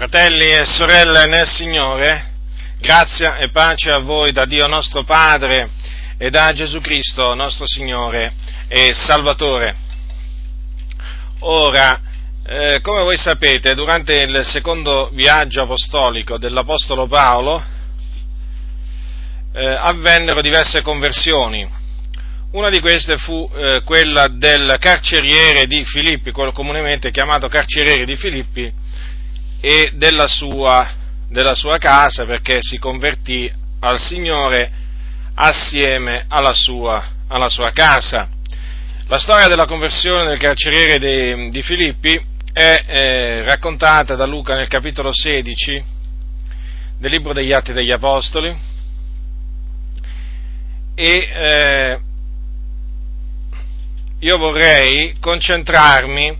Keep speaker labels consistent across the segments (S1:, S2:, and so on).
S1: Fratelli e sorelle nel Signore, grazia e pace a voi da Dio nostro Padre e da Gesù Cristo nostro Signore e Salvatore. Ora, eh, come voi sapete, durante il secondo viaggio apostolico dell'Apostolo Paolo eh, avvennero diverse conversioni. Una di queste fu eh, quella del carceriere di Filippi, quello comunemente chiamato carceriere di Filippi, e della sua, della sua casa perché si convertì al Signore assieme alla sua, alla sua casa. La storia della conversione del carceriere di, di Filippi è eh, raccontata da Luca nel capitolo 16 del libro degli Atti degli Apostoli e eh, io vorrei concentrarmi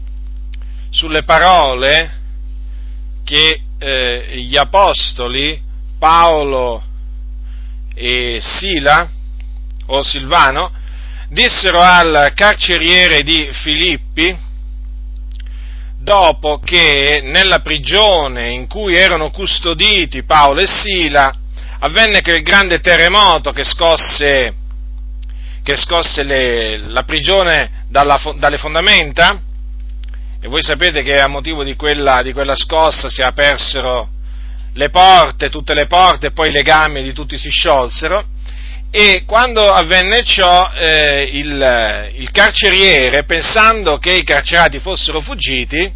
S1: sulle parole che eh, gli apostoli Paolo e Sila o Silvano dissero al carceriere di Filippi dopo che nella prigione in cui erano custoditi Paolo e Sila avvenne quel grande terremoto che scosse, che scosse le, la prigione dalla, dalle fondamenta e voi sapete che a motivo di quella, di quella scossa si apersero le porte, tutte le porte, poi i legami di tutti si sciolsero. E quando avvenne ciò, eh, il, il carceriere, pensando che i carcerati fossero fuggiti,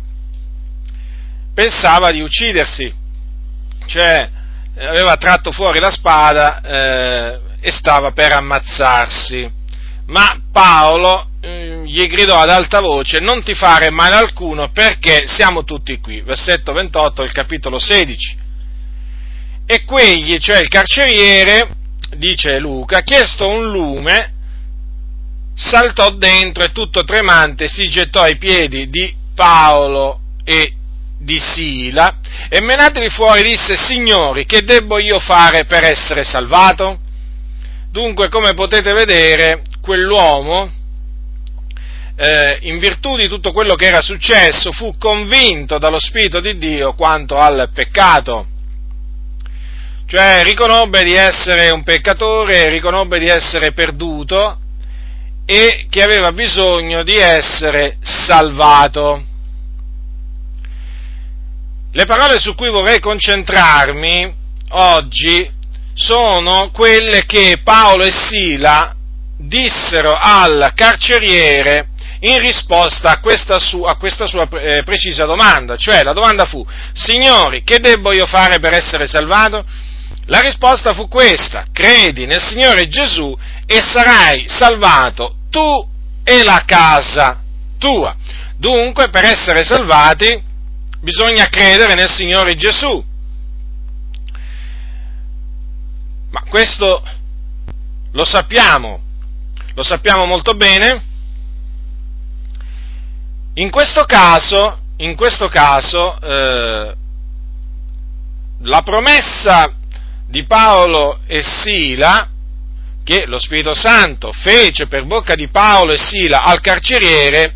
S1: pensava di uccidersi, cioè aveva tratto fuori la spada eh, e stava per ammazzarsi. Ma Paolo gli gridò ad alta voce, non ti fare male alcuno perché siamo tutti qui. Versetto 28 del capitolo 16. E quegli, cioè il carceriere, dice Luca, chiesto un lume, saltò dentro e tutto tremante si gettò ai piedi di Paolo e di Sila e menateli fuori disse, signori, che debbo io fare per essere salvato? Dunque, come potete vedere, quell'uomo, eh, in virtù di tutto quello che era successo, fu convinto dallo Spirito di Dio quanto al peccato. Cioè riconobbe di essere un peccatore, riconobbe di essere perduto e che aveva bisogno di essere salvato. Le parole su cui vorrei concentrarmi oggi sono quelle che Paolo e Sila dissero al carceriere in risposta a questa, su, a questa sua eh, precisa domanda, cioè la domanda fu, signori, che debbo io fare per essere salvato? La risposta fu questa, credi nel Signore Gesù e sarai salvato tu e la casa tua. Dunque, per essere salvati, bisogna credere nel Signore Gesù. Ma questo lo sappiamo, lo sappiamo molto bene. In questo caso, in questo caso eh, la promessa di Paolo e Sila, che lo Spirito Santo fece per bocca di Paolo e Sila al carceriere,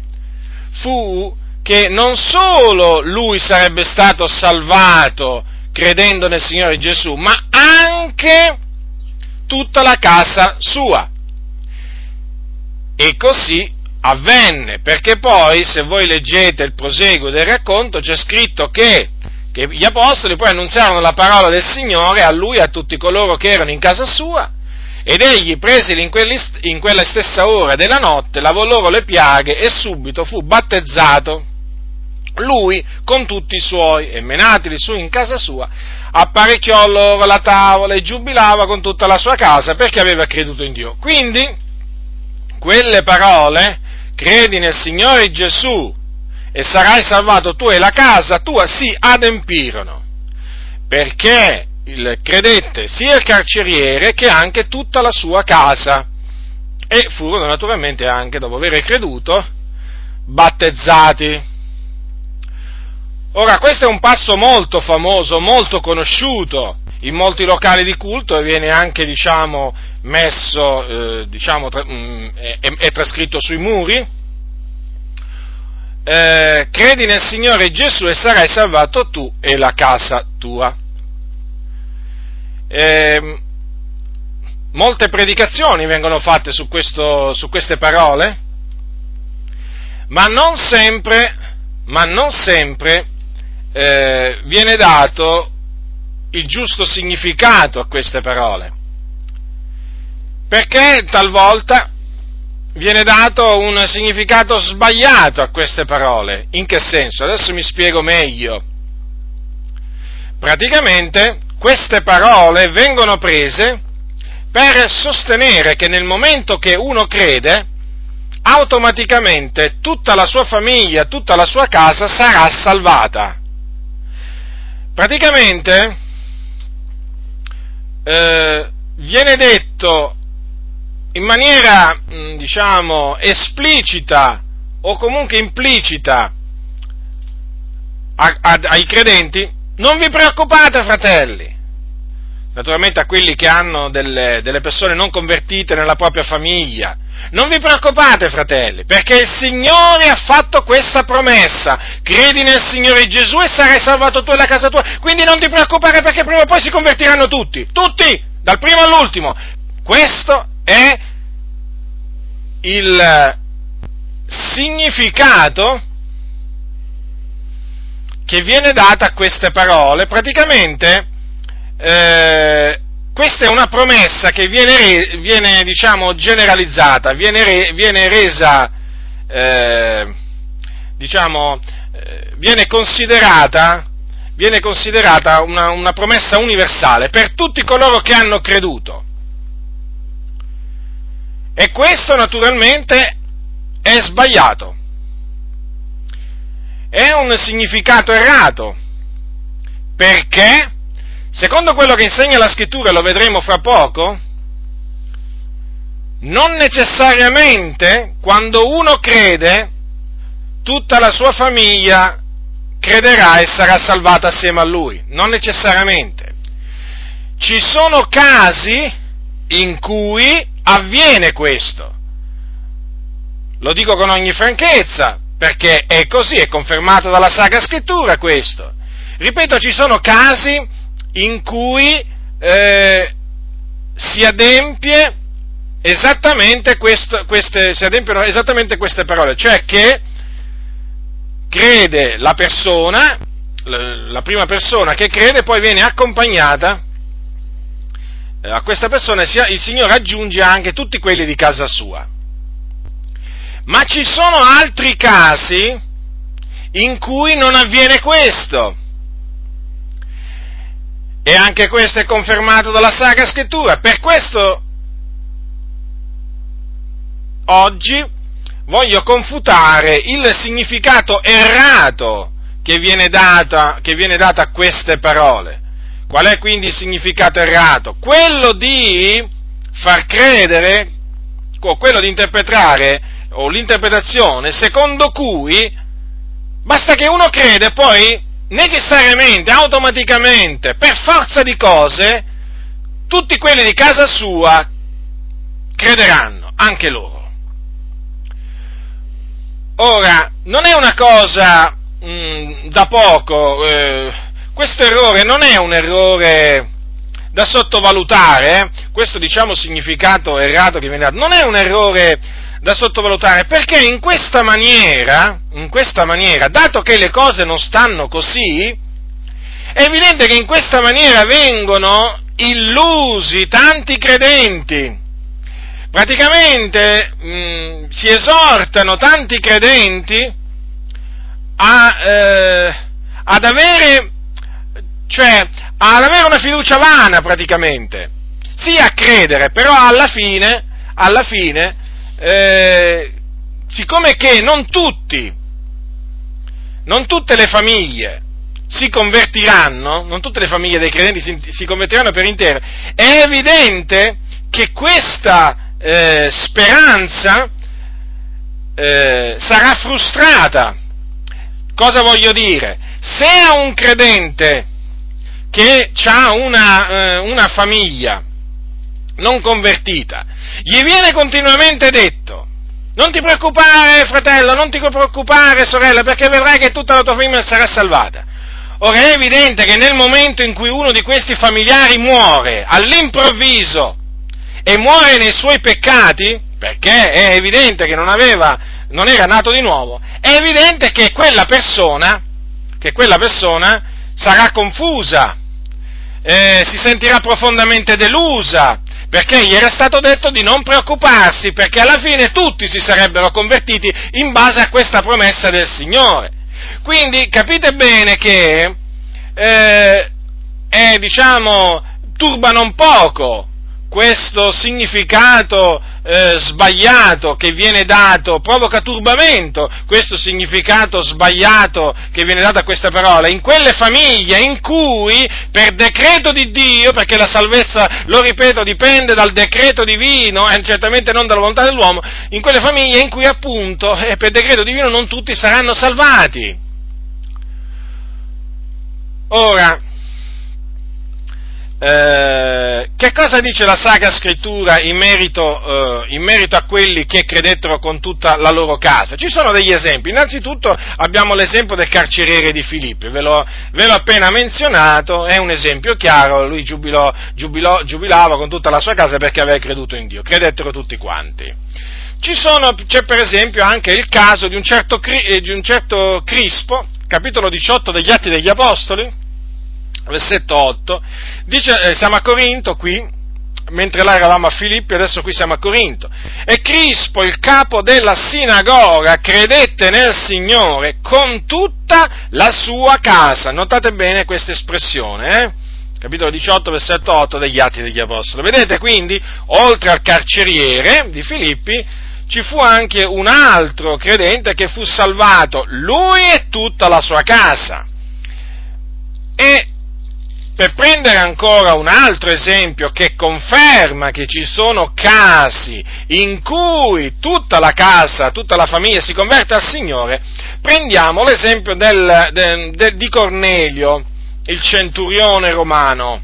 S1: fu che non solo lui sarebbe stato salvato credendo nel Signore Gesù, ma anche tutta la casa sua. E così avvenne, perché poi, se voi leggete il proseguo del racconto, c'è scritto che, che gli apostoli poi annunziarono la parola del Signore a lui e a tutti coloro che erano in casa sua, ed egli, presili in, in quella stessa ora della notte, lavò loro le piaghe e subito fu battezzato lui con tutti i suoi, e menatili su in casa sua, apparecchiò loro la tavola e giubilava con tutta la sua casa perché aveva creduto in Dio. Quindi, quelle parole, credi nel Signore Gesù e sarai salvato. Tu e la casa tua, si adempirono, perché il, credette sia il carceriere che anche tutta la sua casa. E furono naturalmente anche, dopo aver creduto, battezzati. Ora, questo è un passo molto famoso, molto conosciuto in molti locali di culto e viene anche, diciamo, messo, eh, diciamo, tra, mh, mm, è, è, trascritto sui muri. eh, credi nel Signore Gesù e sarai salvato tu e la casa tua. Eh, molte predicazioni vengono fatte su, questo, su queste parole, ma non sempre, ma non sempre eh, viene dato il giusto significato a queste parole, perché talvolta viene dato un significato sbagliato a queste parole. In che senso? Adesso mi spiego meglio. Praticamente queste parole vengono prese per sostenere che nel momento che uno crede, automaticamente tutta la sua famiglia, tutta la sua casa sarà salvata. Praticamente eh, viene detto in maniera, mm, diciamo, esplicita o comunque implicita a, a, ai credenti, non vi preoccupate fratelli, naturalmente a quelli che hanno delle, delle persone non convertite nella propria famiglia, non vi preoccupate, fratelli, perché il Signore ha fatto questa promessa. Credi nel Signore Gesù e sarai salvato tu e la casa tua. Quindi non ti preoccupare perché prima o poi si convertiranno tutti. Tutti! Dal primo all'ultimo. Questo è il significato che viene dato a queste parole. Praticamente, eh, questa è una promessa che viene, viene diciamo, generalizzata, viene, viene resa, eh, diciamo, eh, viene considerata, viene considerata una, una promessa universale per tutti coloro che hanno creduto. E questo naturalmente è sbagliato. È un significato errato. Perché? Secondo quello che insegna la scrittura, lo vedremo fra poco, non necessariamente quando uno crede, tutta la sua famiglia crederà e sarà salvata assieme a lui. Non necessariamente. Ci sono casi in cui avviene questo. Lo dico con ogni franchezza, perché è così, è confermato dalla Sacra Scrittura questo. Ripeto, ci sono casi in cui eh, si adempie questo, queste, si adempiono esattamente queste parole, cioè che crede la persona, la prima persona che crede poi viene accompagnata eh, a questa persona il Signore aggiunge anche tutti quelli di casa sua. Ma ci sono altri casi in cui non avviene questo. E anche questo è confermato dalla Sacra Scrittura. Per questo oggi voglio confutare il significato errato che viene, data, che viene dato a queste parole. Qual è quindi il significato errato? Quello di far credere, o quello di interpretare, o l'interpretazione secondo cui basta che uno crede poi necessariamente, automaticamente, per forza di cose, tutti quelli di casa sua crederanno, anche loro. Ora, non è una cosa mh, mm, da poco, eh, questo errore non è un errore da sottovalutare, eh? questo diciamo significato errato che viene dato, non è un errore da sottovalutare perché in questa maniera, in questa maniera, dato che le cose non stanno così, è evidente che in questa maniera vengono illusi tanti credenti. Praticamente mh, si esortano tanti credenti a, eh, ad avere cioè ad avere una fiducia vana praticamente, sì a credere, però alla fine, alla fine eh, siccome che non tutti, non tutte le famiglie si convertiranno, non tutte le famiglie dei credenti si, si convertiranno per intero, è evidente che questa eh, speranza eh, sarà frustrata. Cosa voglio dire? Se a un credente che ha una, eh, una famiglia non convertita, gli viene continuamente detto, Non ti preoccupare, fratello, non ti preoccupare, sorella, perché vedrai che tutta la tua famiglia sarà salvata. Ora è evidente che nel momento in cui uno di questi familiari muore all'improvviso e muore nei suoi peccati, perché è evidente che non aveva, non era nato di nuovo, è evidente che quella persona, che quella persona sarà confusa, eh, si sentirà profondamente delusa, perché gli era stato detto di non preoccuparsi, perché alla fine tutti si sarebbero convertiti in base a questa promessa del Signore. Quindi capite bene che eh, è, diciamo, turba non poco questo significato eh, sbagliato che viene dato, provoca turbamento questo significato sbagliato che viene dato a questa parola, in quelle famiglie in cui per decreto di Dio, perché la salvezza, lo ripeto, dipende dal decreto divino e certamente non dalla volontà dell'uomo, in quelle famiglie in cui appunto eh, per decreto divino non tutti saranno salvati. Ora, eh, che cosa dice la Sacra Scrittura in merito, eh, in merito, a quelli che credettero con tutta la loro casa? Ci sono degli esempi. Innanzitutto abbiamo l'esempio del carceriere di Filippi, ve l'ho, ve l'ho appena menzionato, è un esempio chiaro, lui giubilò, giubilò, giubilava con tutta la sua casa perché aveva creduto in Dio, credettero tutti quanti. Sono, c'è per esempio anche il caso di un certo, eh, di un certo Crispo, capitolo 18 degli Atti degli Apostoli, versetto 8, dice, eh, siamo a Corinto qui, mentre là eravamo a Filippi, adesso qui siamo a Corinto. E Crispo, il capo della sinagoga, credette nel Signore con tutta la sua casa. Notate bene questa espressione, eh? Capitolo 18, versetto 8 degli Atti degli Apostoli. Vedete quindi, oltre al carceriere di Filippi, ci fu anche un altro credente che fu salvato, lui e tutta la sua casa. E per prendere ancora un altro esempio che conferma che ci sono casi in cui tutta la casa, tutta la famiglia si converte al Signore, prendiamo l'esempio del, del, del, di Cornelio, il centurione romano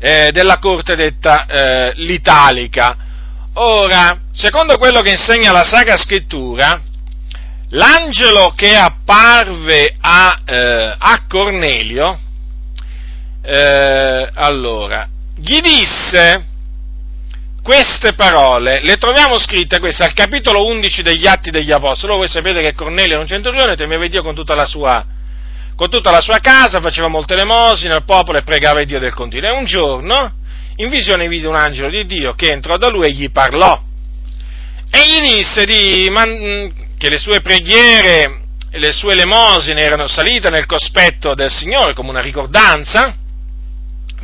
S1: eh, della corte detta eh, l'Italica. Ora, secondo quello che insegna la Sacra Scrittura, l'angelo che apparve a, eh, a Cornelio, eh, allora, gli disse queste parole, le troviamo scritte queste al capitolo 11 degli Atti degli Apostoli. Voi sapete che Cornelio era un centurione, temeva Dio con tutta la sua, con tutta la sua casa, faceva molte elemosine al popolo e pregava il Dio del continuo. E un giorno, in visione, vide un angelo di Dio che entrò da lui e gli parlò. E gli disse di, man, che le sue preghiere e le sue elemosine erano salite nel cospetto del Signore come una ricordanza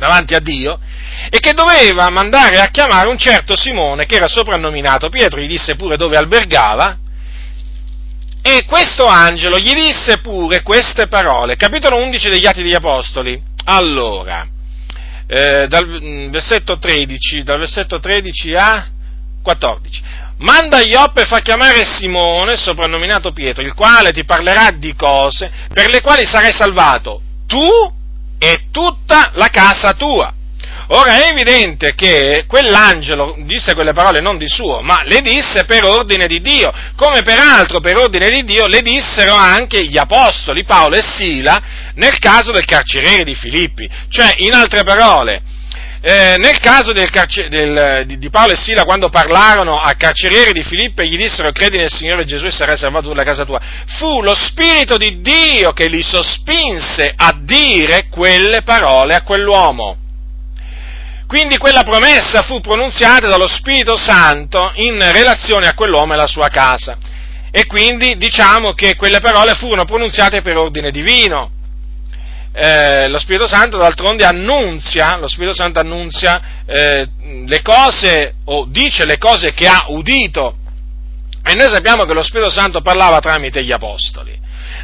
S1: davanti a Dio e che doveva mandare a chiamare un certo Simone che era soprannominato Pietro, gli disse pure dove albergava e questo angelo gli disse pure queste parole, capitolo 11 degli Atti degli Apostoli. Allora, eh, dal mm, versetto 13, dal versetto 13 a 14. Manda Ioppe e fa chiamare Simone, soprannominato Pietro, il quale ti parlerà di cose per le quali sarai salvato tu e tutta la casa tua. Ora è evidente che quell'angelo disse quelle parole non di suo, ma le disse per ordine di Dio, come peraltro per ordine di Dio le dissero anche gli apostoli Paolo e Sila nel caso del carceriere di Filippi. Cioè, in altre parole, eh, nel caso del carcer- del, di, di, Paolo e Sila, quando parlarono al carceriere di Filippo e gli dissero credi nel Signore Gesù e sarai salvato tu la casa tua, fu lo Spirito di Dio che li sospinse a dire quelle parole a quell'uomo. Quindi quella promessa fu pronunziata dallo Spirito Santo in relazione a quell'uomo e alla sua casa. E quindi diciamo che quelle parole furono pronunziate per ordine divino eh, lo Spirito Santo d'altronde annunzia, lo Spirito Santo annunzia eh, le cose o dice le cose che ha udito e noi sappiamo che lo Spirito Santo parlava tramite gli Apostoli.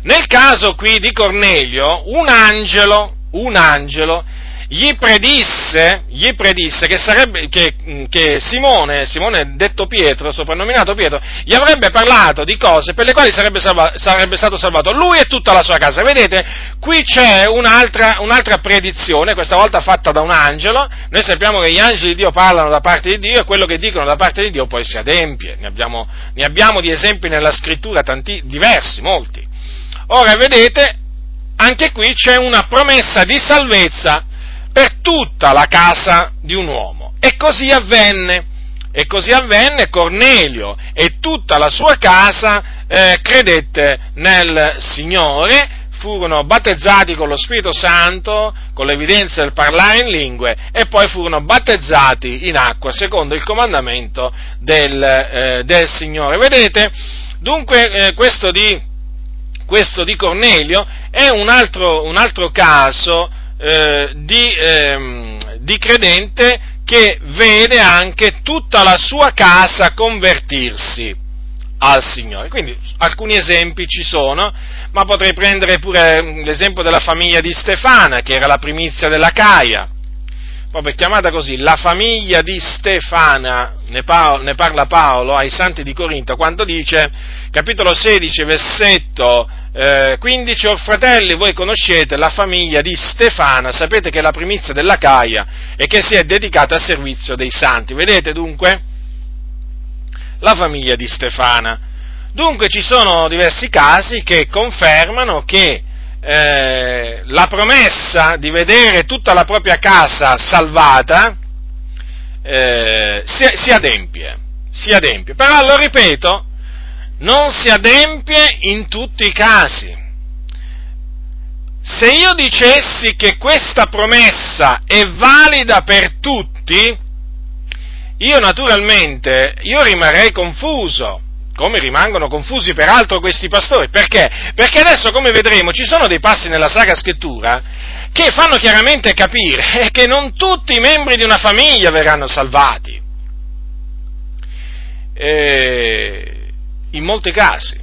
S1: Nel caso qui di Cornelio, un angelo, un angelo gli predisse, gli predisse che, sarebbe, che, che Simone, Simone, detto Pietro, soprannominato Pietro, gli avrebbe parlato di cose per le quali sarebbe, salva, sarebbe stato salvato lui e tutta la sua casa. Vedete, qui c'è un'altra, un'altra, predizione, questa volta fatta da un angelo. Noi sappiamo che gli angeli di Dio parlano da parte di Dio e quello che dicono da parte di Dio poi si adempie. Ne abbiamo, ne abbiamo di esempi nella scrittura tanti, diversi, molti. Ora, vedete, anche qui c'è una promessa di salvezza per tutta la casa di un uomo. E così avvenne. E così avvenne, Cornelio e tutta la sua casa eh, credette nel Signore, furono battezzati con lo Spirito Santo, con l'evidenza del parlare in lingue, e poi furono battezzati in acqua, secondo il comandamento del, eh, del Signore. Vedete? Dunque, eh, questo, di, questo, di, Cornelio è un altro, un altro caso eh, di, ehm, di credente che vede anche tutta la sua casa convertirsi al Signore. Quindi alcuni esempi ci sono, ma potrei prendere pure l'esempio della famiglia di Stefana, che era la primizia della Caia, proprio chiamata così, la famiglia di Stefana, ne, Paolo, ne, parla Paolo ai santi di Corinto, quando dice, capitolo 16, versetto eh, 15, or fratelli, voi conoscete la famiglia di Stefana, sapete che è la primizia della Caia e che si è dedicata al servizio dei santi. Vedete dunque? La famiglia di Stefana. Dunque ci sono diversi casi che confermano che eh, la promessa di vedere tutta la propria casa salvata eh, si, si, adempie, si adempie. Però, lo ripeto, non si adempie in tutti i casi. Se io dicessi che questa promessa è valida per tutti, io naturalmente io rimarrei confuso come rimangono confusi peraltro questi pastori. Perché? Perché adesso, come vedremo, ci sono dei passi nella Sacra Scrittura che fanno chiaramente capire che non tutti i membri di una famiglia verranno salvati. E in molti casi.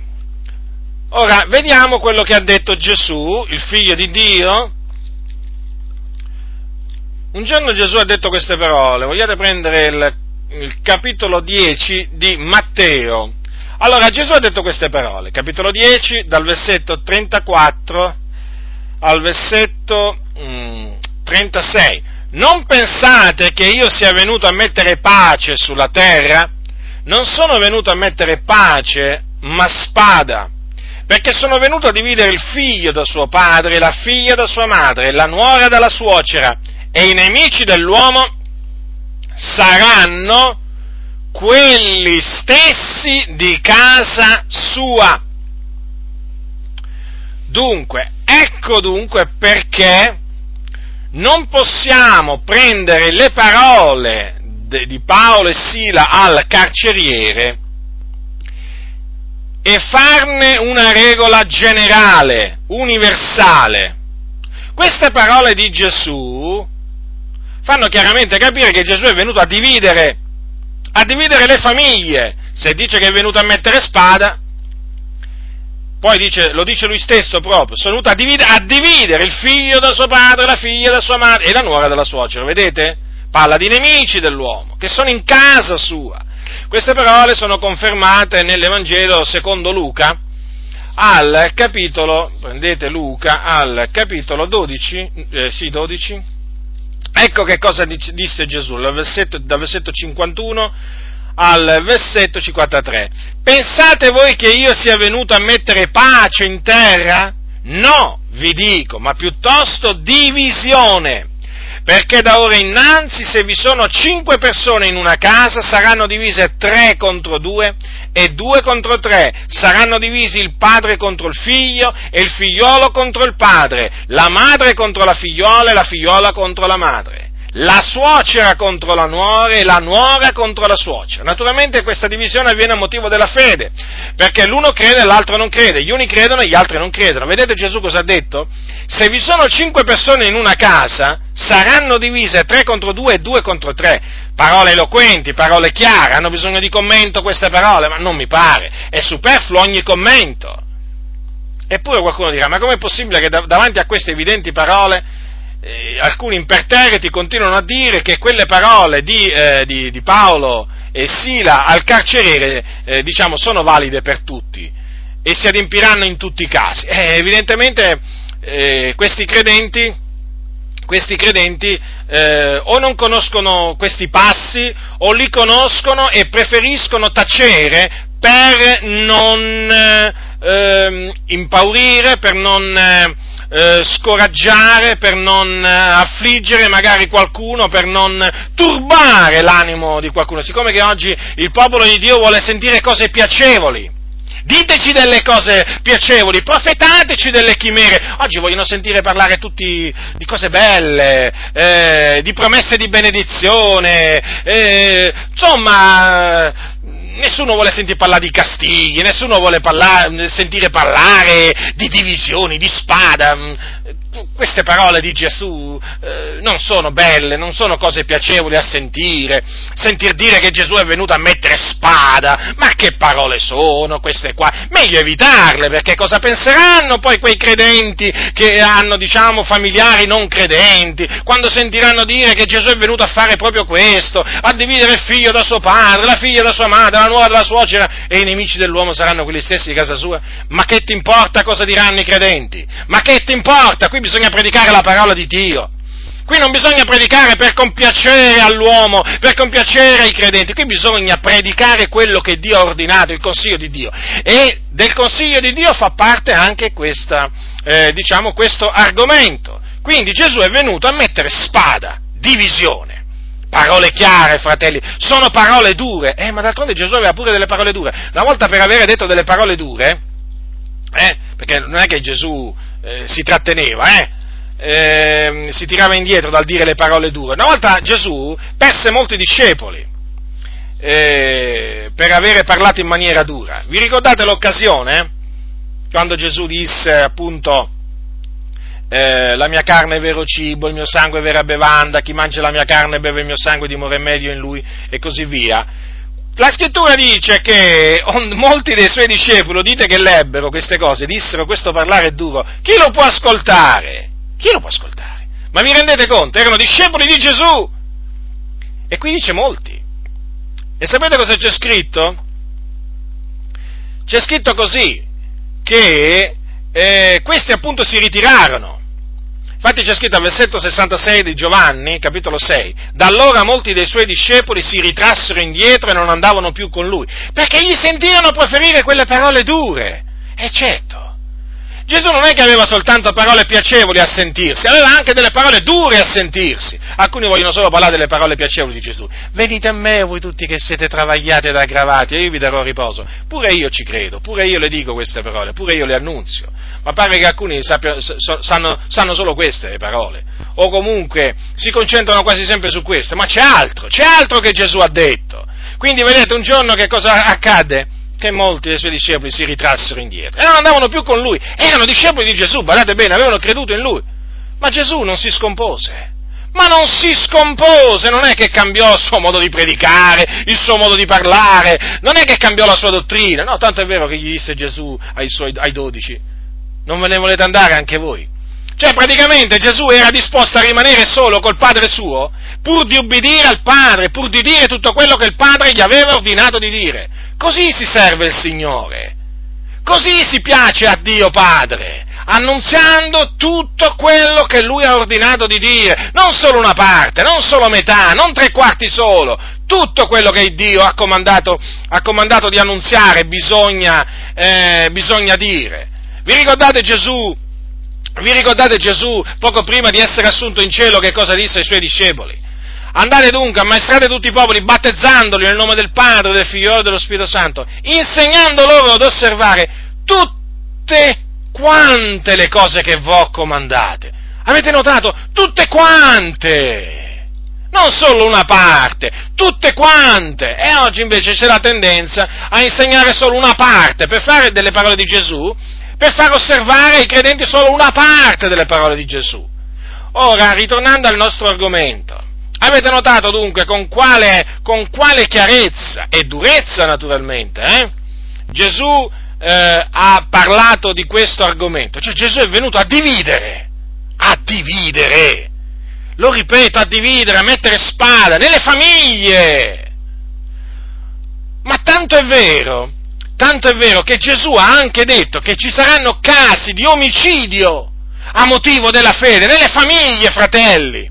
S1: Ora, vediamo quello che ha detto Gesù, il figlio di Dio. Un giorno Gesù ha detto queste parole, vogliate prendere il, il capitolo 10 di Matteo, allora Gesù ha detto queste parole, capitolo 10, dal versetto 34 al versetto mm, 36. Non pensate che io sia venuto a mettere pace sulla terra? Non sono venuto a mettere pace, ma spada, perché sono venuto a dividere il figlio da suo padre, la figlia da sua madre, la nuora dalla suocera, e i nemici dell'uomo saranno quelli stessi di casa sua. Dunque, ecco dunque perché non possiamo prendere le parole di Paolo e Sila al carceriere e farne una regola generale, universale. Queste parole di Gesù fanno chiaramente capire che Gesù è venuto a dividere a dividere le famiglie. Se dice che è venuto a mettere spada, poi dice, lo dice lui stesso proprio, sono venuto a dividere, a dividere il figlio da suo padre, la figlia da sua madre e la nuora dalla suocera, vedete? Parla di nemici dell'uomo, che sono in casa sua. Queste parole sono confermate nell'Evangelo secondo Luca, al capitolo, prendete Luca, al capitolo 12, eh, sì 12, Ecco che cosa disse Gesù dal versetto, dal versetto 51 al versetto 53. Pensate voi che io sia venuto a mettere pace in terra? No, vi dico, ma piuttosto divisione. Perché da ora innanzi, se vi sono cinque persone in una casa, saranno divise tre contro due e due contro tre. Saranno divisi il padre contro il figlio e il figliolo contro il padre, la madre contro la figliola e la figliola contro la madre la suocera contro la nuora e la nuora contro la suocera. Naturalmente questa divisione avviene a motivo della fede, perché l'uno crede e l'altro non crede, gli uni credono e gli altri non credono. Vedete Gesù cosa ha detto? Se vi sono cinque persone in una casa, saranno divise tre contro due e due contro tre. Parole eloquenti, parole chiare, hanno bisogno di commento queste parole, ma non mi pare, è superfluo ogni commento. Eppure qualcuno dirà, ma com'è possibile che davanti a queste evidenti parole eh, alcuni imperterriti continuano a dire che quelle parole di, eh, di, di Paolo e Sila al carceriere, eh, diciamo, sono valide per tutti e si adempiranno in tutti i casi. Eh, evidentemente eh, questi credenti, questi credenti eh, o non conoscono questi passi o li conoscono e preferiscono tacere per non eh, impaurire, per non eh, scoraggiare, per non eh, affliggere magari qualcuno, per non turbare l'animo di qualcuno. Siccome che oggi il popolo di Dio vuole sentire cose piacevoli, diteci delle cose piacevoli, profetateci delle chimere. Oggi vogliono sentire parlare tutti di cose belle, eh, di promesse di benedizione, eh, insomma nessuno vuole sentire parlare di castighi, nessuno vuole parlare, sentire parlare di divisioni, di spada, queste parole di Gesù eh, non sono belle, non sono cose piacevoli a sentire. Sentir dire che Gesù è venuto a mettere spada, ma che parole sono queste qua? Meglio evitarle, perché cosa penseranno poi quei credenti che hanno, diciamo, familiari non credenti, quando sentiranno dire che Gesù è venuto a fare proprio questo, a dividere il figlio da suo padre, la figlia da sua madre, la nuova dalla suocera, e i nemici dell'uomo saranno quelli stessi di casa sua? Ma che ti importa cosa diranno i credenti? Ma che ti importa? Qui bisogna predicare la parola di Dio. Qui non bisogna predicare per compiacere all'uomo, per compiacere ai credenti, qui bisogna predicare quello che Dio ha ordinato, il consiglio di Dio. E del consiglio di Dio fa parte anche questa, eh, diciamo, questo argomento. Quindi Gesù è venuto a mettere spada, divisione. Parole chiare, fratelli, sono parole dure. Eh, ma d'altronde Gesù aveva pure delle parole dure. Una volta per avere detto delle parole dure, eh, perché non è che Gesù eh, si tratteneva, eh? Eh, si tirava indietro dal dire le parole dure. Una volta Gesù perse molti discepoli eh, per avere parlato in maniera dura. Vi ricordate l'occasione? Quando Gesù disse appunto eh, la mia carne è vero cibo, il mio sangue è vera bevanda, chi mangia la mia carne e beve il mio sangue dimora in medio in lui e così via la scrittura dice che molti dei suoi discepoli, dite che lebbero queste cose, dissero questo parlare è duro, chi lo può ascoltare? Chi lo può ascoltare? Ma vi rendete conto? Erano discepoli di Gesù! E qui dice molti. E sapete cosa c'è scritto? C'è scritto così, che eh, questi appunto si ritirarono Infatti c'è scritto al versetto 66 di Giovanni, capitolo 6, da allora molti dei suoi discepoli si ritrassero indietro e non andavano più con lui, perché gli sentirono preferire quelle parole dure. E certo, Gesù non è che aveva soltanto parole piacevoli a sentirsi, aveva anche delle parole dure a sentirsi. Alcuni vogliono solo parlare delle parole piacevoli di Gesù. Venite a me voi tutti che siete travagliati ed aggravati e io vi darò riposo. Pure io ci credo, pure io le dico queste parole, pure io le annunzio. Ma pare che alcuni sappia, sanno, sanno solo queste parole. O comunque si concentrano quasi sempre su queste. Ma c'è altro, c'è altro che Gesù ha detto. Quindi vedete un giorno che cosa accadde? Che molti dei suoi discepoli si ritrassero indietro e non andavano più con lui. Erano discepoli di Gesù, badate bene, avevano creduto in lui. Ma Gesù non si scompose. Ma non si scompose, non è che cambiò il suo modo di predicare, il suo modo di parlare, non è che cambiò la sua dottrina, no, tanto è vero che gli disse Gesù ai, suoi, ai dodici, non ve ne volete andare anche voi? Cioè praticamente Gesù era disposto a rimanere solo col Padre suo pur di ubbidire al Padre, pur di dire tutto quello che il Padre gli aveva ordinato di dire. Così si serve il Signore. Così si piace a Dio Padre, annunziando tutto quello che Lui ha ordinato di dire, non solo una parte, non solo metà, non tre quarti solo, tutto quello che Dio ha comandato, ha comandato di annunziare bisogna, eh, bisogna dire. Vi ricordate Gesù vi ricordate Gesù, poco prima di essere assunto in cielo, che cosa disse ai suoi discepoli? Andate dunque, ammaestrate tutti i popoli, battezzandoli nel nome del Padre, del Figlio e dello Spirito Santo, insegnando loro ad osservare tutte quante le cose che vi ho comandate. Avete notato? Tutte quante! Non solo una parte, tutte quante! E oggi invece c'è la tendenza a insegnare solo una parte, per fare delle parole di Gesù, per far osservare ai credenti solo una parte delle parole di Gesù. Ora, ritornando al nostro argomento, avete notato dunque con quale, con quale chiarezza e durezza naturalmente eh? Gesù eh, ha parlato di questo argomento, cioè Gesù è venuto a dividere, a dividere. lo ripeto, a dividere, a mettere spada nelle famiglie. Ma tanto è vero, tanto è vero che Gesù ha anche detto che ci saranno casi di omicidio a motivo della fede nelle famiglie, fratelli.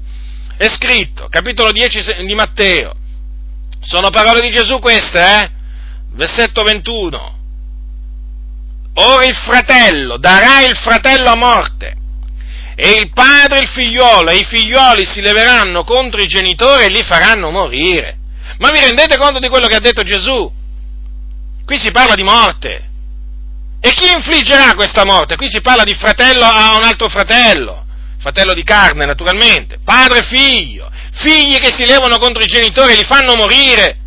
S1: È scritto, capitolo 10 di Matteo. Sono parole di Gesù queste, eh? Versetto 21. Ora il fratello darà il fratello a morte e il padre il figliolo e i figlioli si leveranno contro i genitori e li faranno morire. Ma vi rendete conto di quello che ha detto Gesù? Qui si parla di morte. E chi infliggerà questa morte? Qui si parla di fratello a un altro fratello, fratello di carne naturalmente, padre e figlio, figli che si levano contro i genitori e li fanno morire.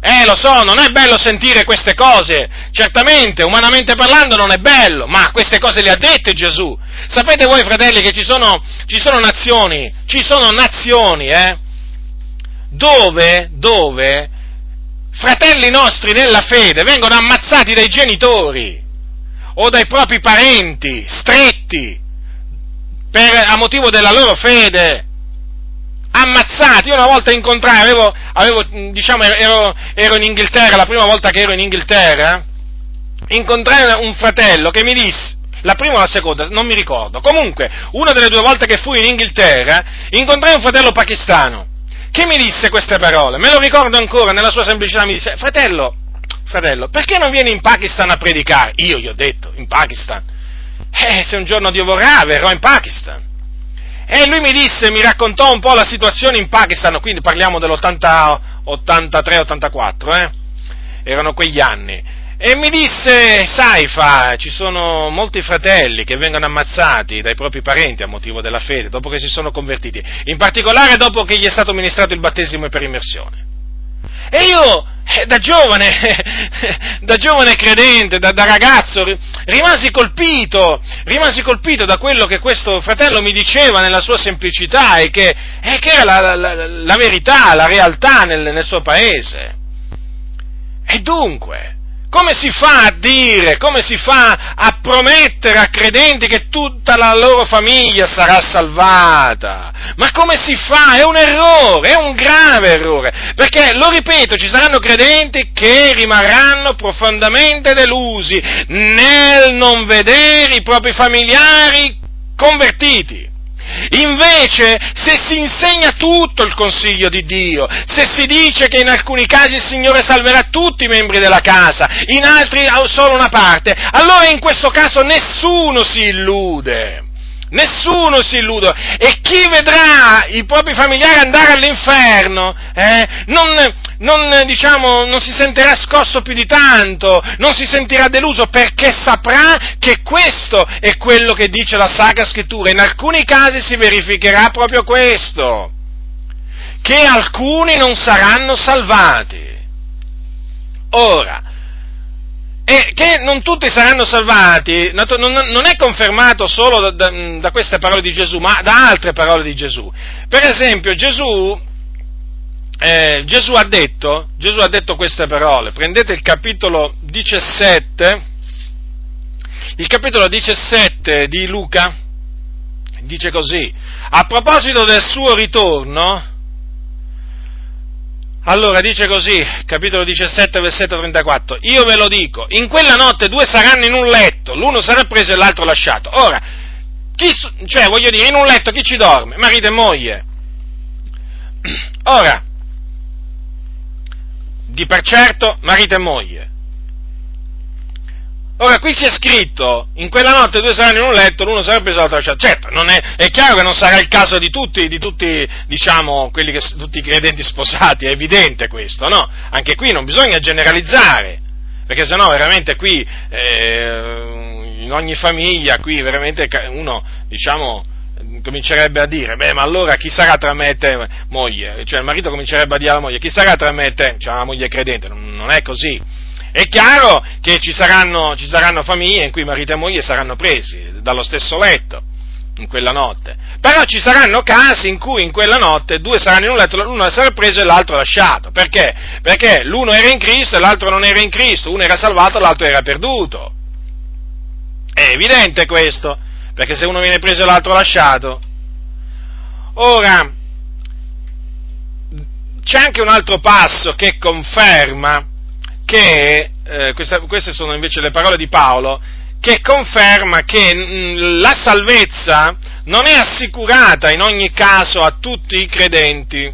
S1: Eh, lo so, non è bello sentire queste cose, certamente, umanamente parlando non è bello, ma queste cose le ha dette Gesù. Sapete voi, fratelli, che ci sono, ci sono nazioni, ci sono nazioni, eh, dove, dove fratelli nostri nella fede vengono ammazzati dai genitori o dai propri parenti stretti per, a motivo della loro fede. Ammazzati, io una volta incontrai, avevo, avevo diciamo, ero, ero, in Inghilterra, la prima volta che ero in Inghilterra, incontrai un fratello che mi disse, la prima o la seconda, non mi ricordo, comunque, una delle due volte che fui in Inghilterra, incontrai un fratello pakistano, che mi disse queste parole, me lo ricordo ancora, nella sua semplicità mi disse, fratello, fratello, perché non vieni in Pakistan a predicare? Io gli ho detto, in Pakistan. Eh, se un giorno Dio vorrà, verrò in Pakistan. E lui mi disse, mi raccontò un po' la situazione in Pakistan, quindi parliamo dell'83-84, eh? Erano quegli anni. E mi disse, sai fa, ci sono molti fratelli che vengono ammazzati dai propri parenti a motivo della fede, dopo che si sono convertiti, in particolare dopo che gli è stato ministrato il battesimo per immersione. E io, eh, da giovane, da giovane credente, da, da, ragazzo, rimasi colpito, rimasi colpito da quello che questo fratello mi diceva nella sua semplicità e che, e che era la, la, la, verità, la realtà nel, nel suo paese. E dunque, come si fa a dire, come si fa a promettere a credenti che tutta la loro famiglia sarà salvata? Ma come si fa? È un errore, è un grave errore, perché, lo ripeto, ci saranno credenti che rimarranno profondamente delusi nel non vedere i propri familiari convertiti. Invece, se si insegna tutto il consiglio di Dio, se si dice che in alcuni casi il Signore salverà tutti i membri della casa, in altri solo una parte, allora in questo caso nessuno si illude. Nessuno si illude. E chi vedrà i propri familiari andare all'inferno, eh, non, non, diciamo, non si sentirà scosso più di tanto, non si sentirà deluso perché saprà che questo è quello che dice la Sacra Scrittura. In alcuni casi si verificherà proprio questo, che alcuni non saranno salvati. Ora, e che non tutti saranno salvati non è confermato solo da, da, queste parole di Gesù, ma da altre parole di Gesù. Per esempio, Gesù eh, Gesù, ha detto, Gesù ha detto queste parole, prendete il capitolo 17, il capitolo 17 di Luca, dice così, a proposito del suo ritorno, allora dice così, capitolo 17, versetto 34, io ve lo dico, in quella notte due saranno in un letto, l'uno sarà preso e l'altro lasciato. Ora, chi, cioè voglio dire, in un letto chi ci dorme? Marito e moglie. Ora, di per certo marito e moglie. Ora qui c'è scritto, in quella notte due saranno in un letto, l'uno sarà preso l'altro lasciato. Certo, è, è, chiaro che non sarà il caso di tutti, di tutti, diciamo, che, tutti i credenti sposati, è evidente questo, no? Anche qui non bisogna generalizzare, perché sennò veramente qui, eh, in ogni famiglia, qui veramente uno, diciamo, comincerebbe a dire, beh, ma allora chi sarà tra me e te, moglie? Cioè il marito comincerebbe a dire alla moglie, chi sarà tra me e te? Cioè la moglie credente, non è così. È chiaro che ci saranno, ci saranno famiglie in cui marito e moglie saranno presi dallo stesso letto in quella notte. Però ci saranno casi in cui in quella notte due saranno in un letto, l'uno sarà preso e l'altro lasciato. Perché? Perché l'uno era in Cristo e l'altro non era in Cristo, uno era salvato e l'altro era perduto. È evidente questo perché se uno viene preso e l'altro lasciato, Ora, c'è anche un altro passo che conferma che, eh, questa, queste sono invece le parole di Paolo, che conferma che mm, la salvezza non è assicurata in ogni caso a tutti i credenti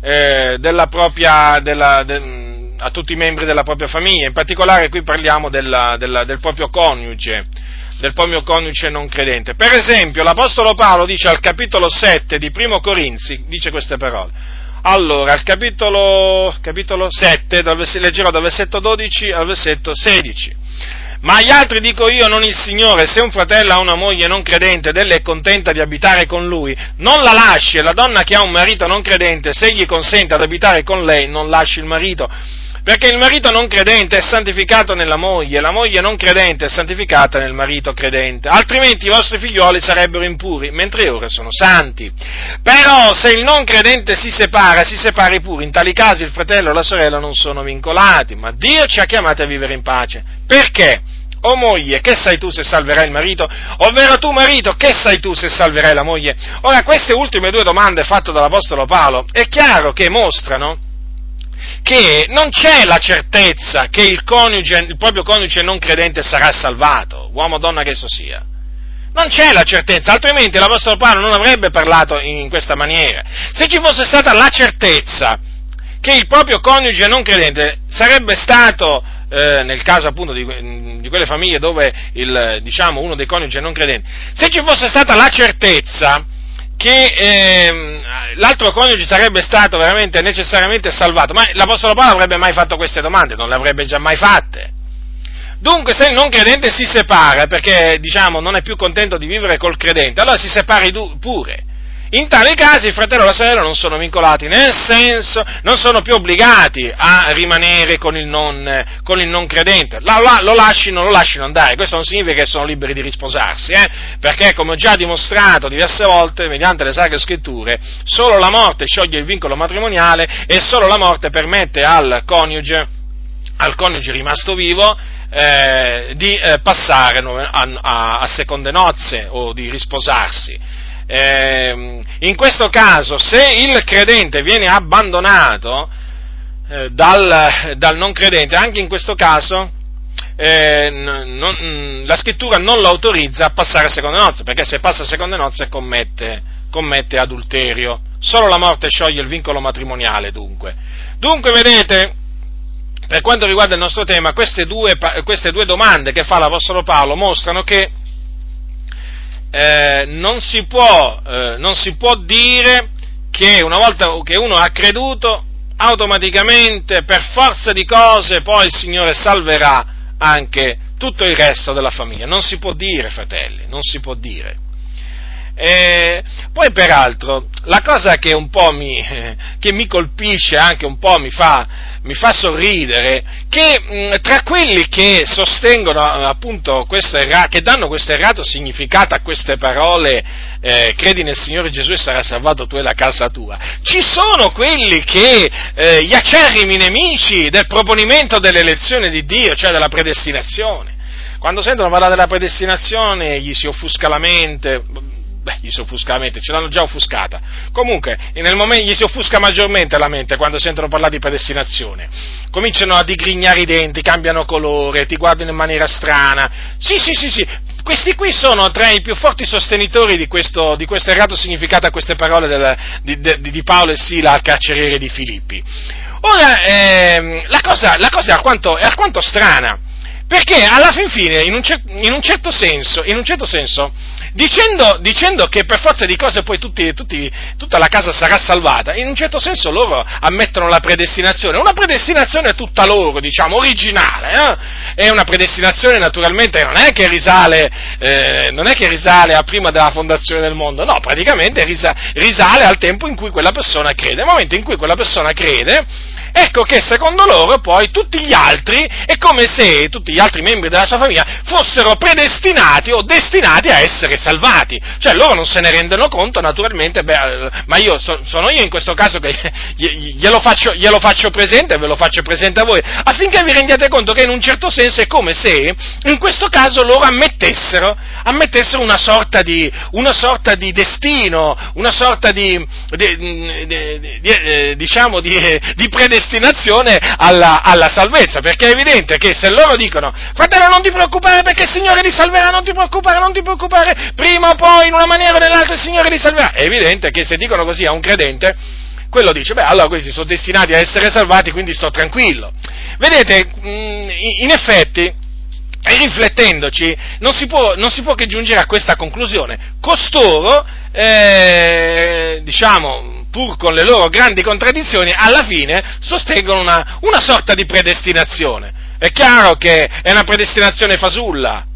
S1: eh, della propria, della, de, a tutti i membri della propria famiglia, in particolare qui parliamo della, del proprio coniuge, del proprio coniuge non credente. Per esempio, l'Apostolo Paolo dice al capitolo 7 di Primo Corinzi, dice queste parole. Allora, al capitolo, capitolo 7, dal, leggerò dal versetto 12 al versetto 16. Ma agli altri dico io, non il Signore, se un fratello ha una moglie non credente ed ella è contenta di abitare con lui, non la lasci, e la donna che ha un marito non credente, se egli consente ad abitare con lei, non lasci il marito. Perché il marito non credente è santificato nella moglie, la moglie non credente è santificata nel marito credente, altrimenti i vostri figlioli sarebbero impuri, mentre ora sono santi. Però se il non credente si separa, si separi pure, in tali casi il fratello e la sorella non sono vincolati, ma Dio ci ha chiamati a vivere in pace. Perché? O moglie, che sai tu se salverai il marito? Ovvero tu marito, che sai tu se salverai la moglie? Ora, queste ultime due domande fatte dall'Apostolo Paolo è chiaro che mostrano che non c'è la certezza che il, coniuge, il proprio coniuge non credente sarà salvato, uomo o donna che esso sia. Non c'è la certezza, altrimenti l'Apostolo Paolo non avrebbe parlato in questa maniera. Se ci fosse stata la certezza che il proprio coniuge non credente sarebbe stato, eh, nel caso appunto di, di, quelle famiglie dove il, diciamo, uno dei coniugi è non credente, se ci fosse stata la certezza che eh, l'altro coniuge sarebbe stato veramente necessariamente salvato, ma l'Apostolo Paolo avrebbe mai fatto queste domande? Non le avrebbe già mai fatte. Dunque, se il non credente si separa perché, diciamo, non è più contento di vivere col credente, allora si separi pure. In tali casi il fratello e la sorella non sono vincolati, nel senso non sono più obbligati a rimanere con il non, con il non credente, la, la, lo lasciano, lo lasciano andare, questo non significa che sono liberi di risposarsi, eh? perché come ho già dimostrato diverse volte mediante le sacre scritture, solo la morte scioglie il vincolo matrimoniale e solo la morte permette al coniuge, al coniuge rimasto vivo eh, di eh, passare a, a, a seconde nozze o di risposarsi eh, in questo caso, se il credente viene abbandonato eh, dal, dal, non credente, anche in questo caso eh, non, la scrittura non lo autorizza a passare a seconde nozze, perché se passa a seconde nozze commette, commette adulterio. Solo la morte scioglie il vincolo matrimoniale, dunque. Dunque, vedete, per quanto riguarda il nostro tema, queste due, queste due domande che fa l'Apostolo Paolo mostrano che eh, non, si può, eh, non si può dire che una volta che uno ha creduto, automaticamente, per forza di cose, poi il Signore salverà anche tutto il resto della famiglia. Non si può dire, fratelli, non si può dire. E poi peraltro la cosa che un po' mi, che mi colpisce, anche un po' mi fa, mi fa sorridere, che mh, tra quelli che sostengono appunto questo errato, che danno questo errato significato a queste parole, eh, credi nel Signore Gesù e sarai salvato tu e la casa tua, ci sono quelli che, eh, gli acerrimi nemici del proponimento dell'elezione di Dio, cioè della predestinazione. Quando sentono parlare della predestinazione gli si offusca la mente, beh, gli si offusca la mente, ce l'hanno già offuscata. Comunque, nel momento, gli si offusca maggiormente la mente quando sentono parlare di predestinazione. Cominciano a digrignare i denti, cambiano colore, ti guardano in maniera strana. Sì, sì, sì, sì. Questi qui sono tra i più forti sostenitori di questo, di questo errato significato a queste parole del, di, di, di, Paolo e Sila al carceriere di Filippi. Ora, ehm, la, cosa, la cosa è alquanto, è alquanto strana, perché alla fin fine, in un, cer- in un certo senso, in un certo senso dicendo, dicendo, che per forza di cose poi tutti, tutti, tutta la casa sarà salvata, in un certo senso loro ammettono la predestinazione, una predestinazione tutta loro, diciamo, originale, eh? è una predestinazione naturalmente non è che risale, eh, non è che risale a prima della fondazione del mondo, no, praticamente risale al tempo in cui quella persona crede, nel momento in cui quella persona crede, ecco che secondo loro poi tutti gli altri è come se tutti gli altri membri della sua famiglia fossero predestinati o destinati a essere salvati. Cioè loro non se ne rendono conto naturalmente, beh, ma io so, sono io in questo caso che glielo faccio, glielo faccio presente e ve lo faccio presente a voi, affinché vi rendiate conto che in un certo senso è come se in questo caso loro ammettessero, ammettessero una, sorta di, una sorta di destino, una sorta di, di, di, eh, diciamo di, di predestinazione alla, alla, salvezza, perché è evidente che se loro dicono, fratello non ti preoccupare perché il Signore ti salverà, non ti preoccupare, non ti preoccupare, prima o poi in una maniera o nell'altra il Signore ti salverà, è evidente che se dicono così a un credente, quello dice, beh, allora questi sono destinati a essere salvati, quindi sto tranquillo. Vedete, mm, in effetti, riflettendoci, non si, può, non si può che giungere a questa conclusione. Costoro, eh, diciamo, pur con le loro grandi contraddizioni, alla fine sostengono una, una sorta di predestinazione. È chiaro che è una predestinazione fasulla,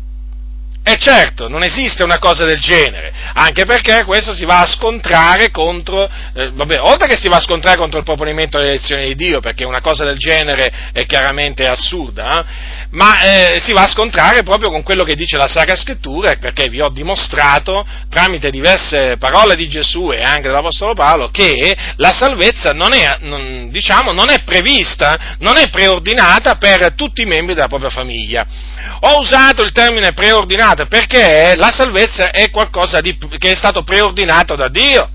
S1: e certo, non esiste una cosa del genere, anche perché questo si va a scontrare contro, eh, vabbè, oltre che si va a scontrare contro il proponimento dell'elezione di Dio, perché una cosa del genere è chiaramente assurda, eh, ma eh, si va a scontrare proprio con quello che dice la Sacra Scrittura, perché vi ho dimostrato tramite diverse parole di Gesù e anche dell'Apostolo Paolo che la salvezza non è, non, diciamo, non è prevista, non è preordinata per tutti i membri della propria famiglia. Ho usato il termine preordinato perché la salvezza è qualcosa di, che è stato preordinato da Dio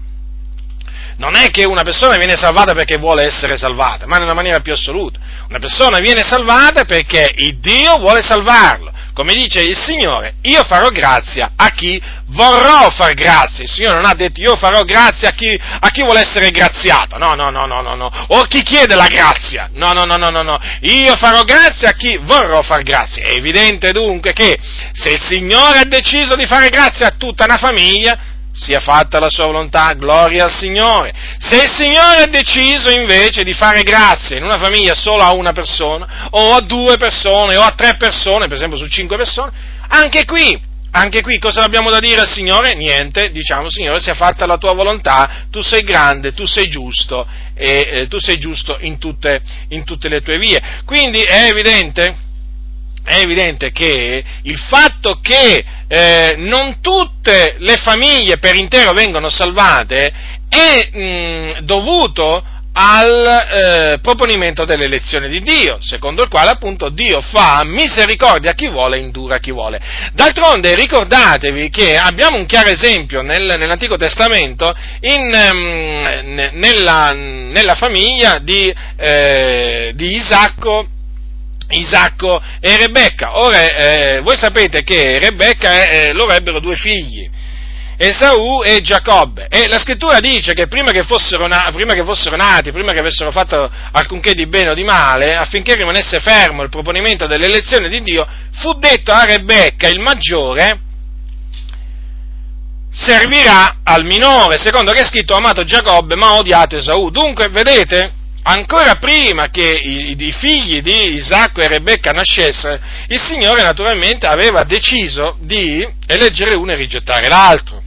S1: non è che una persona viene salvata perché vuole essere salvata, ma nella maniera più assoluta. Una persona viene salvata perché il Dio vuole salvarlo. Come dice il Signore, io farò grazia a chi vorrò far grazia. Il Signore non ha detto io farò grazia a chi, a chi vuole essere graziato. No, no, no, no, no, no. O chi chiede la grazia. No, no, no, no, no, no. Io farò grazia a chi vorrò far grazia. È evidente dunque che se il Signore ha deciso di fare grazia a tutta una famiglia, sia fatta la sua volontà, gloria al Signore. Se il Signore ha deciso invece di fare grazia in una famiglia solo a una persona, o a due persone, o a tre persone, per esempio su cinque persone, anche qui, anche qui cosa abbiamo da dire al Signore? Niente, diciamo Signore sia fatta la tua volontà, tu sei grande, tu sei giusto e eh, tu sei giusto in tutte, in tutte le tue vie. Quindi è evidente è evidente che il fatto che eh, non tutte le famiglie per intero vengono salvate è mh, dovuto al eh, proponimento dell'elezione di Dio, secondo il quale appunto Dio fa misericordia a chi vuole e indura a chi vuole. D'altronde ricordatevi che abbiamo un chiaro esempio nel, nell'Antico Testamento in, um, nella, nella, famiglia di, eh, di Isacco Isacco e Rebecca. Ora, eh, voi sapete che Rebecca, eh, loro ebbero due figli, Esaù e Giacobbe. E la scrittura dice che prima che, fossero na- prima che fossero nati, prima che avessero fatto alcunché di bene o di male, affinché rimanesse fermo il proponimento dell'elezione di Dio, fu detto a Rebecca, il maggiore, servirà al minore, secondo che è scritto amato Giacobbe ma odiato Esaù. Dunque, vedete, ancora prima che i, i, figli di Isacco e Rebecca nascessero, il Signore naturalmente aveva deciso di eleggere uno e rigettare l'altro.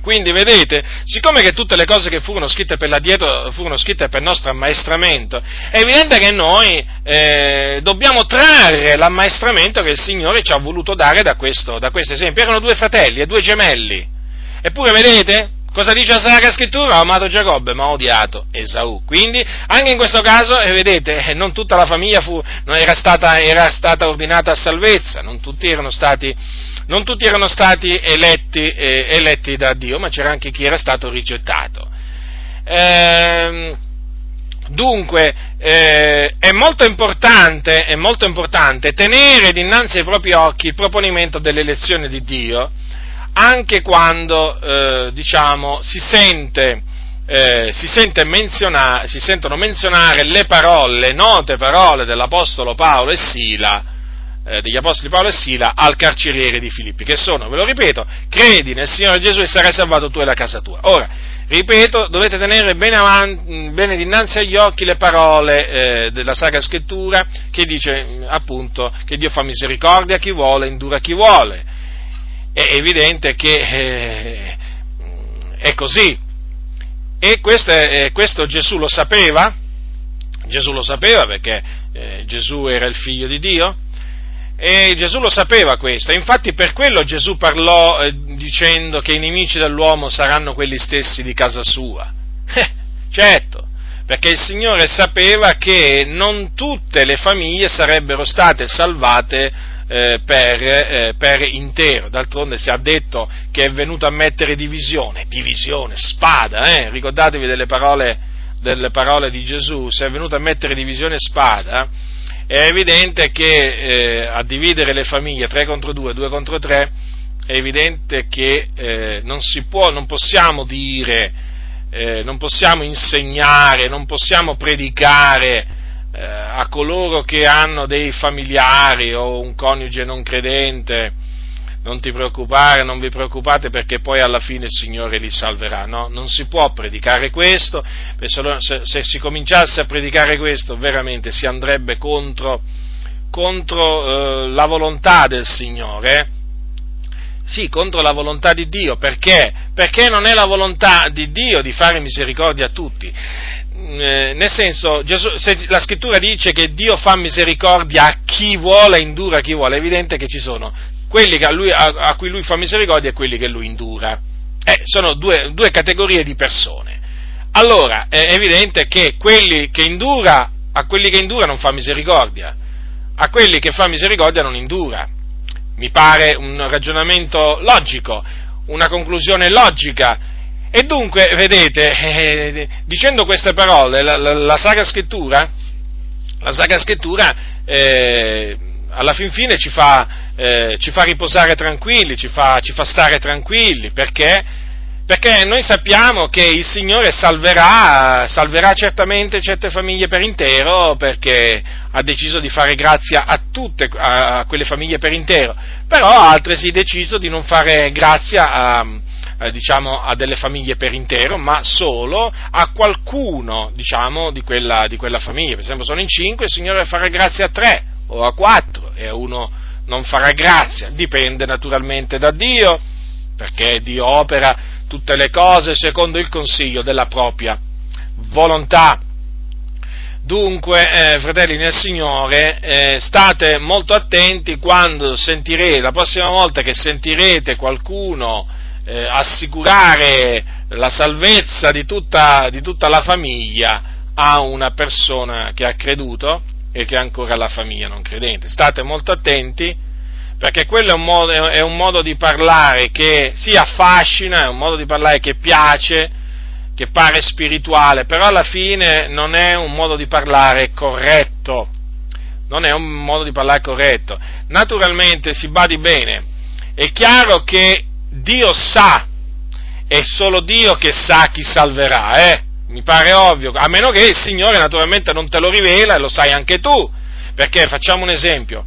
S1: Quindi vedete, siccome che tutte le cose che furono scritte per l'addietro furono scritte per nostro ammaestramento, è evidente che noi eh, dobbiamo trarre l'ammaestramento che il Signore ci ha voluto dare da questo, da questo esempio. Erano due fratelli e due gemelli. Eppure vedete, Cosa dice la Sacra Scrittura? Ha amato Giacobbe, ma ha odiato Esaù. Quindi, anche in questo caso, eh, vedete, eh, non tutta la famiglia fu, era, stata, era, stata, ordinata a salvezza, non tutti erano stati, tutti erano stati eletti, eh, eletti, da Dio, ma c'era anche chi era stato rigettato. Ehm, dunque, eh, è, molto è molto importante tenere dinanzi ai propri occhi il proponimento dell'elezione di Dio, anche quando eh, diciamo, si, sente, eh, si, sente menziona- si, sentono menzionare le parole, le note parole dell'Apostolo Paolo e Sila, eh, degli Apostoli Paolo e Sila al carceriere di Filippi, che sono, ve lo ripeto, credi nel Signore Gesù e sarai salvato tu e la casa tua. Ora, ripeto, dovete tenere bene, avanti, bene dinanzi agli occhi le parole eh, della Sacra Scrittura che dice appunto che Dio fa misericordia a chi vuole, indura a chi vuole è evidente che eh, è così. E questo, eh, questo, Gesù lo sapeva, Gesù lo sapeva perché eh, Gesù era il figlio di Dio e Gesù lo sapeva questo, infatti per quello Gesù parlò eh, dicendo che i nemici dell'uomo saranno quelli stessi di casa sua. Eh, certo, perché il Signore sapeva che non tutte le famiglie sarebbero state salvate eh, per, eh, per, intero. D'altronde si è detto che è venuto a mettere divisione, divisione, spada, eh? ricordatevi delle parole, delle parole di Gesù, se è venuto a mettere divisione e spada, è evidente che eh, a dividere le famiglie 3 contro 2, 2 contro 3, è evidente che eh, non si può, non possiamo dire, eh, non possiamo insegnare, non possiamo predicare eh, a coloro che hanno dei familiari o un coniuge non credente, non ti preoccupare, non vi preoccupate perché poi alla fine il Signore li salverà. No, non si può predicare questo, se, se si cominciasse a predicare questo veramente si andrebbe contro, contro eh, la volontà del Signore. Sì, contro la volontà di Dio, perché? Perché non è la volontà di Dio di fare misericordia a tutti. Eh, nel senso, Gesù, se la scrittura dice che Dio fa misericordia a chi vuole indura a chi vuole, è evidente che ci sono quelli a, lui, a, a, cui lui fa misericordia e quelli che lui indura. Eh, sono due, due, categorie di persone. Allora è evidente che che indura, a quelli che indura non fa misericordia, a quelli che fa misericordia non indura. Mi pare un ragionamento logico, una conclusione logica. E dunque, vedete, eh, dicendo queste parole, la, la, la Sacra Scrittura, la Sacra Scrittura eh, alla fin fine ci fa, eh, ci fa riposare tranquilli, ci fa, ci fa stare tranquilli, perché? Perché noi sappiamo che il Signore salverà, salverà certamente certe famiglie per intero, perché ha deciso di fare grazia a tutte, a quelle famiglie per intero, però ha altresì deciso di non fare grazia a, a, diciamo, a delle famiglie per intero, ma solo a qualcuno, diciamo, di quella, di quella famiglia. Per esempio sono in cinque, il Signore farà grazia a tre, o a quattro e a uno non farà grazia, dipende naturalmente da Dio, perché Dio opera tutte le cose secondo il consiglio della propria volontà. Dunque, eh, fratelli nel Signore, eh, state molto attenti quando sentirete, la prossima volta che sentirete qualcuno eh, assicurare la salvezza di tutta, di tutta la famiglia a una persona che ha creduto, e che ha ancora la famiglia non credente. State molto attenti perché quello è un, modo, è un modo di parlare che si affascina, è un modo di parlare che piace, che pare spirituale, però alla fine non è un modo di parlare corretto. Non è un modo di parlare corretto. Naturalmente si badi bene, è chiaro che Dio sa, è solo Dio che sa chi salverà, eh? mi pare ovvio, a meno che il Signore naturalmente non te lo rivela e lo sai anche tu, perché facciamo un esempio,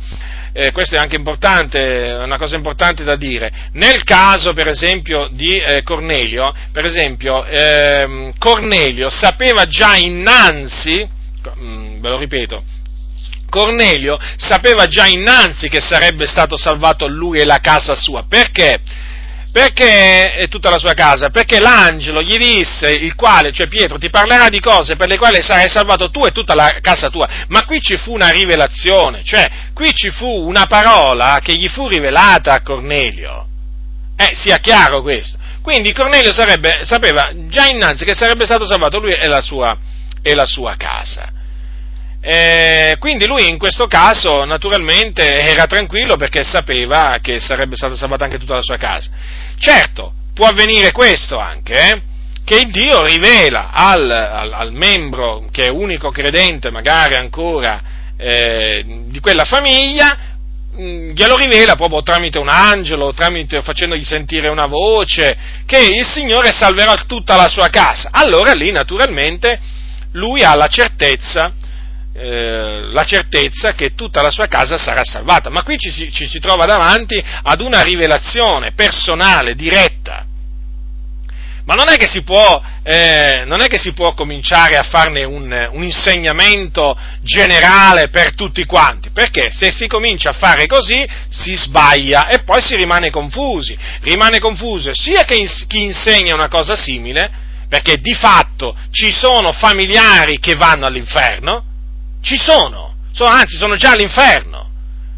S1: eh, questo è anche importante, una cosa importante da dire, nel caso per esempio di eh, Cornelio, per esempio eh, Cornelio sapeva già innanzi, mm, ve lo ripeto, Cornelio sapeva già innanzi che sarebbe stato salvato lui e la casa sua, perché? Perché è tutta la sua casa? Perché l'angelo gli disse, il quale, cioè Pietro, ti parlerà di cose per le quali sarai salvato tu e tutta la casa tua. Ma qui ci fu una rivelazione, cioè qui ci fu una parola che gli fu rivelata a Cornelio. Eh, sia chiaro questo. Quindi Cornelio sarebbe, sapeva già innanzi che sarebbe stato salvato lui e la sua, e la sua casa. Eh, quindi lui in questo caso naturalmente era tranquillo perché sapeva che sarebbe stata salvata anche tutta la sua casa. Certo, può avvenire questo anche, eh, che Dio rivela al, al, al, membro che è unico credente, magari ancora eh, di quella famiglia, mm, glielo rivela proprio tramite un angelo, tramite, facendogli sentire una voce, che il Signore salverà tutta la sua casa. Allora lì naturalmente lui ha la certezza eh, la certezza che tutta la sua casa sarà salvata. Ma qui ci si, ci si trova davanti ad una rivelazione personale, diretta. Ma non è che si può, eh, che si può cominciare a farne un, un, insegnamento generale per tutti quanti, perché se si comincia a fare così si sbaglia e poi si rimane confusi. Rimane confuso sia che chi insegna una cosa simile, perché di fatto ci sono familiari che vanno all'inferno, ci sono, sono anzi sono già all'inferno.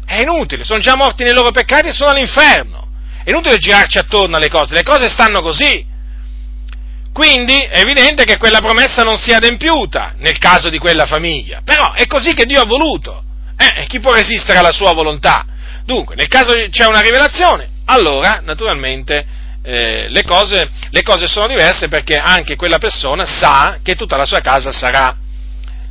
S1: È inutile, sono già morti nei loro peccati e sono all'inferno. È inutile girarci attorno alle cose, le cose stanno così. Quindi è evidente che quella promessa non sia adempiuta nel caso di quella famiglia. Però è così che Dio ha voluto. Eh, chi può resistere alla sua volontà? Dunque, nel caso c'è una rivelazione, allora naturalmente eh, le, cose, le, cose, sono diverse perché anche quella persona sa che tutta la sua casa sarà,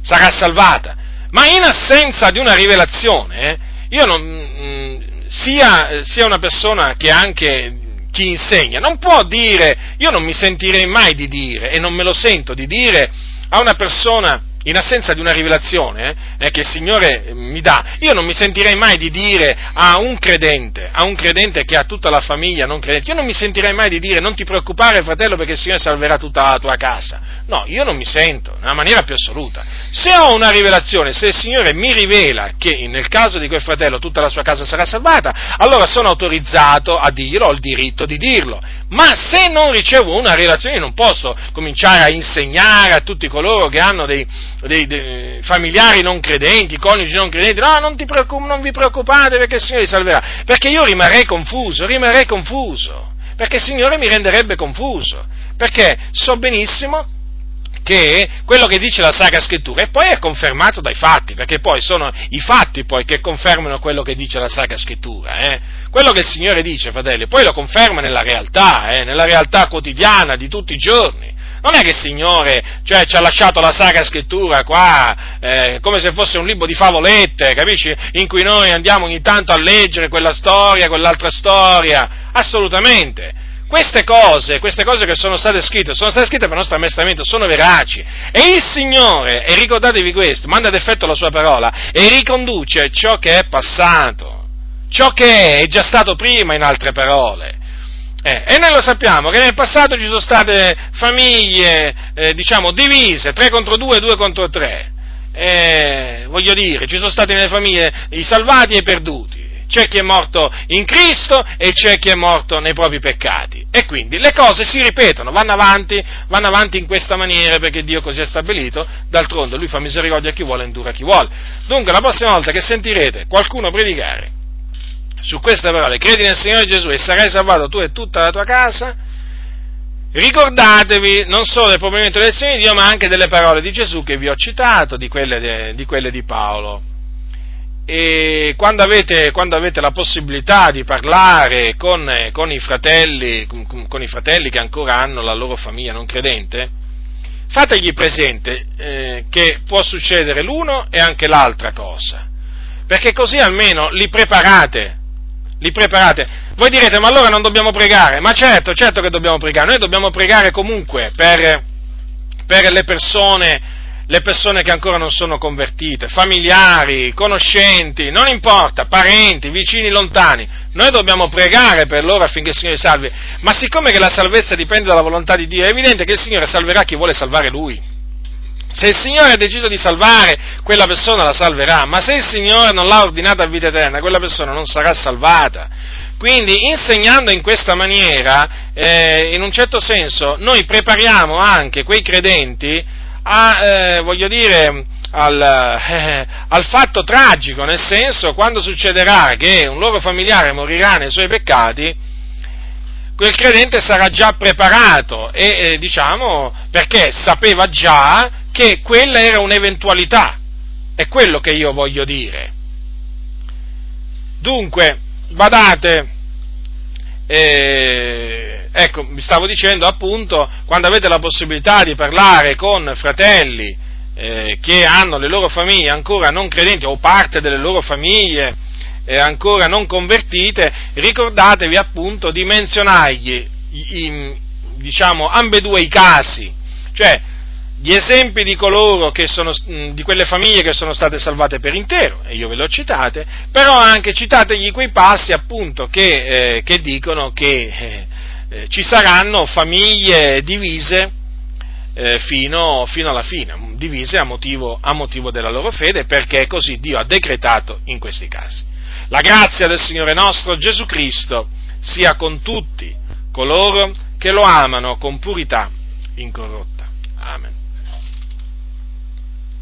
S1: sarà salvata. Ma in assenza di una rivelazione, io non, mm, sia, sia una persona che anche chi insegna, non può dire, io non mi sentirei mai di dire, e non me lo sento di dire a una persona in assenza di una rivelazione eh, che il Signore mi dà, io non mi sentirei mai di dire a un credente, a un credente che ha tutta la famiglia non credente, io non mi sentirei mai di dire non ti preoccupare fratello perché il Signore salverà tutta la tua casa. No, io non mi sento, nella maniera più assoluta. Se ho una rivelazione, se il Signore mi rivela che nel caso di quel fratello tutta la sua casa sarà salvata, allora sono autorizzato a dirlo, ho il diritto di dirlo. Ma se non ricevo una rivelazione, io non posso cominciare a insegnare a tutti coloro che hanno dei, dei, dei familiari non credenti, coniugi non credenti, no, non, non vi preoccupate perché il Signore vi salverà, perché io rimarrei confuso, rimarrei confuso, perché il Signore mi renderebbe confuso, perché so benissimo che quello che dice la Sacra Scrittura e poi è confermato dai fatti, perché poi sono i fatti poi che confermano quello che dice la Sacra Scrittura. Eh? Quello che il Signore dice, fratelli, poi lo conferma nella realtà, eh? nella realtà quotidiana di tutti i giorni. Non è che il Signore cioè, ci ha lasciato la Sacra Scrittura qua eh, come se fosse un libro di favolette, capisci? In cui noi andiamo ogni tanto a leggere quella storia, quell'altra storia. Assolutamente queste cose, queste cose che sono state scritte, sono state scritte per il nostro ammaestramento, sono veraci. E il Signore, e ricordatevi questo, manda ad effetto la sua parola e riconduce ciò che è passato, ciò che è, è già stato prima in altre parole. Eh, e noi lo sappiamo che nel passato ci sono state famiglie, eh, diciamo, divise, 3 contro 2, 2 contro 3. Eh, voglio dire, ci sono stati nelle famiglie i salvati e i perduti c'è chi è morto in Cristo e c'è chi è morto nei propri peccati. E quindi le cose si ripetono, vanno avanti, vanno avanti in questa maniera perché Dio così ha stabilito, d'altronde Lui fa misericordia a chi vuole e indura a chi vuole. Dunque la prossima volta che sentirete qualcuno predicare su queste parole, credi nel Signore Gesù e sarai salvato tu e tutta la tua casa, ricordatevi non solo del proponimento delle lezioni di Dio, ma anche delle parole di Gesù che vi ho citato, di quelle, di, quelle di Paolo e quando avete, quando avete, la possibilità di parlare con, con, i fratelli, con, i fratelli, che ancora hanno la loro famiglia non credente, fategli presente eh, che può succedere l'uno e anche l'altra cosa, perché così almeno li preparate, li preparate. Voi direte, ma allora non dobbiamo pregare? Ma certo, certo che dobbiamo pregare, noi dobbiamo pregare comunque per, per le persone le persone che ancora non sono convertite, familiari, conoscenti, non importa, parenti, vicini, lontani. Noi dobbiamo pregare per loro affinché il Signore salvi. Ma siccome che la salvezza dipende dalla volontà di Dio, è evidente che il Signore salverà chi vuole salvare Lui. Se il Signore ha deciso di salvare, quella persona la salverà, ma se il Signore non l'ha ordinata a vita eterna, quella persona non sarà salvata. Quindi, insegnando in questa maniera, eh, in un certo senso, noi prepariamo anche quei credenti a, eh, voglio dire, al, eh, al, fatto tragico, nel senso quando succederà che un loro familiare morirà nei suoi peccati, quel credente sarà già preparato e eh, diciamo perché sapeva già che quella era un'eventualità, è quello che io voglio dire. Dunque, badate, eh, Ecco, vi stavo dicendo appunto, quando avete la possibilità di parlare con fratelli eh, che hanno le loro famiglie ancora non credenti o parte delle loro famiglie eh, ancora non convertite, ricordatevi appunto di menzionargli i, diciamo, ambedue i casi, cioè gli esempi di coloro che sono, di quelle famiglie che sono state salvate per intero, e io ve le ho citate, però anche citategli quei passi appunto che, eh, che dicono che eh, eh, ci saranno famiglie divise eh, fino, fino, alla fine, divise a motivo, a motivo della loro fede, perché così Dio ha decretato in questi casi. La grazia del Signore nostro Gesù Cristo sia con tutti coloro che lo amano con purità incorrotta. Amen.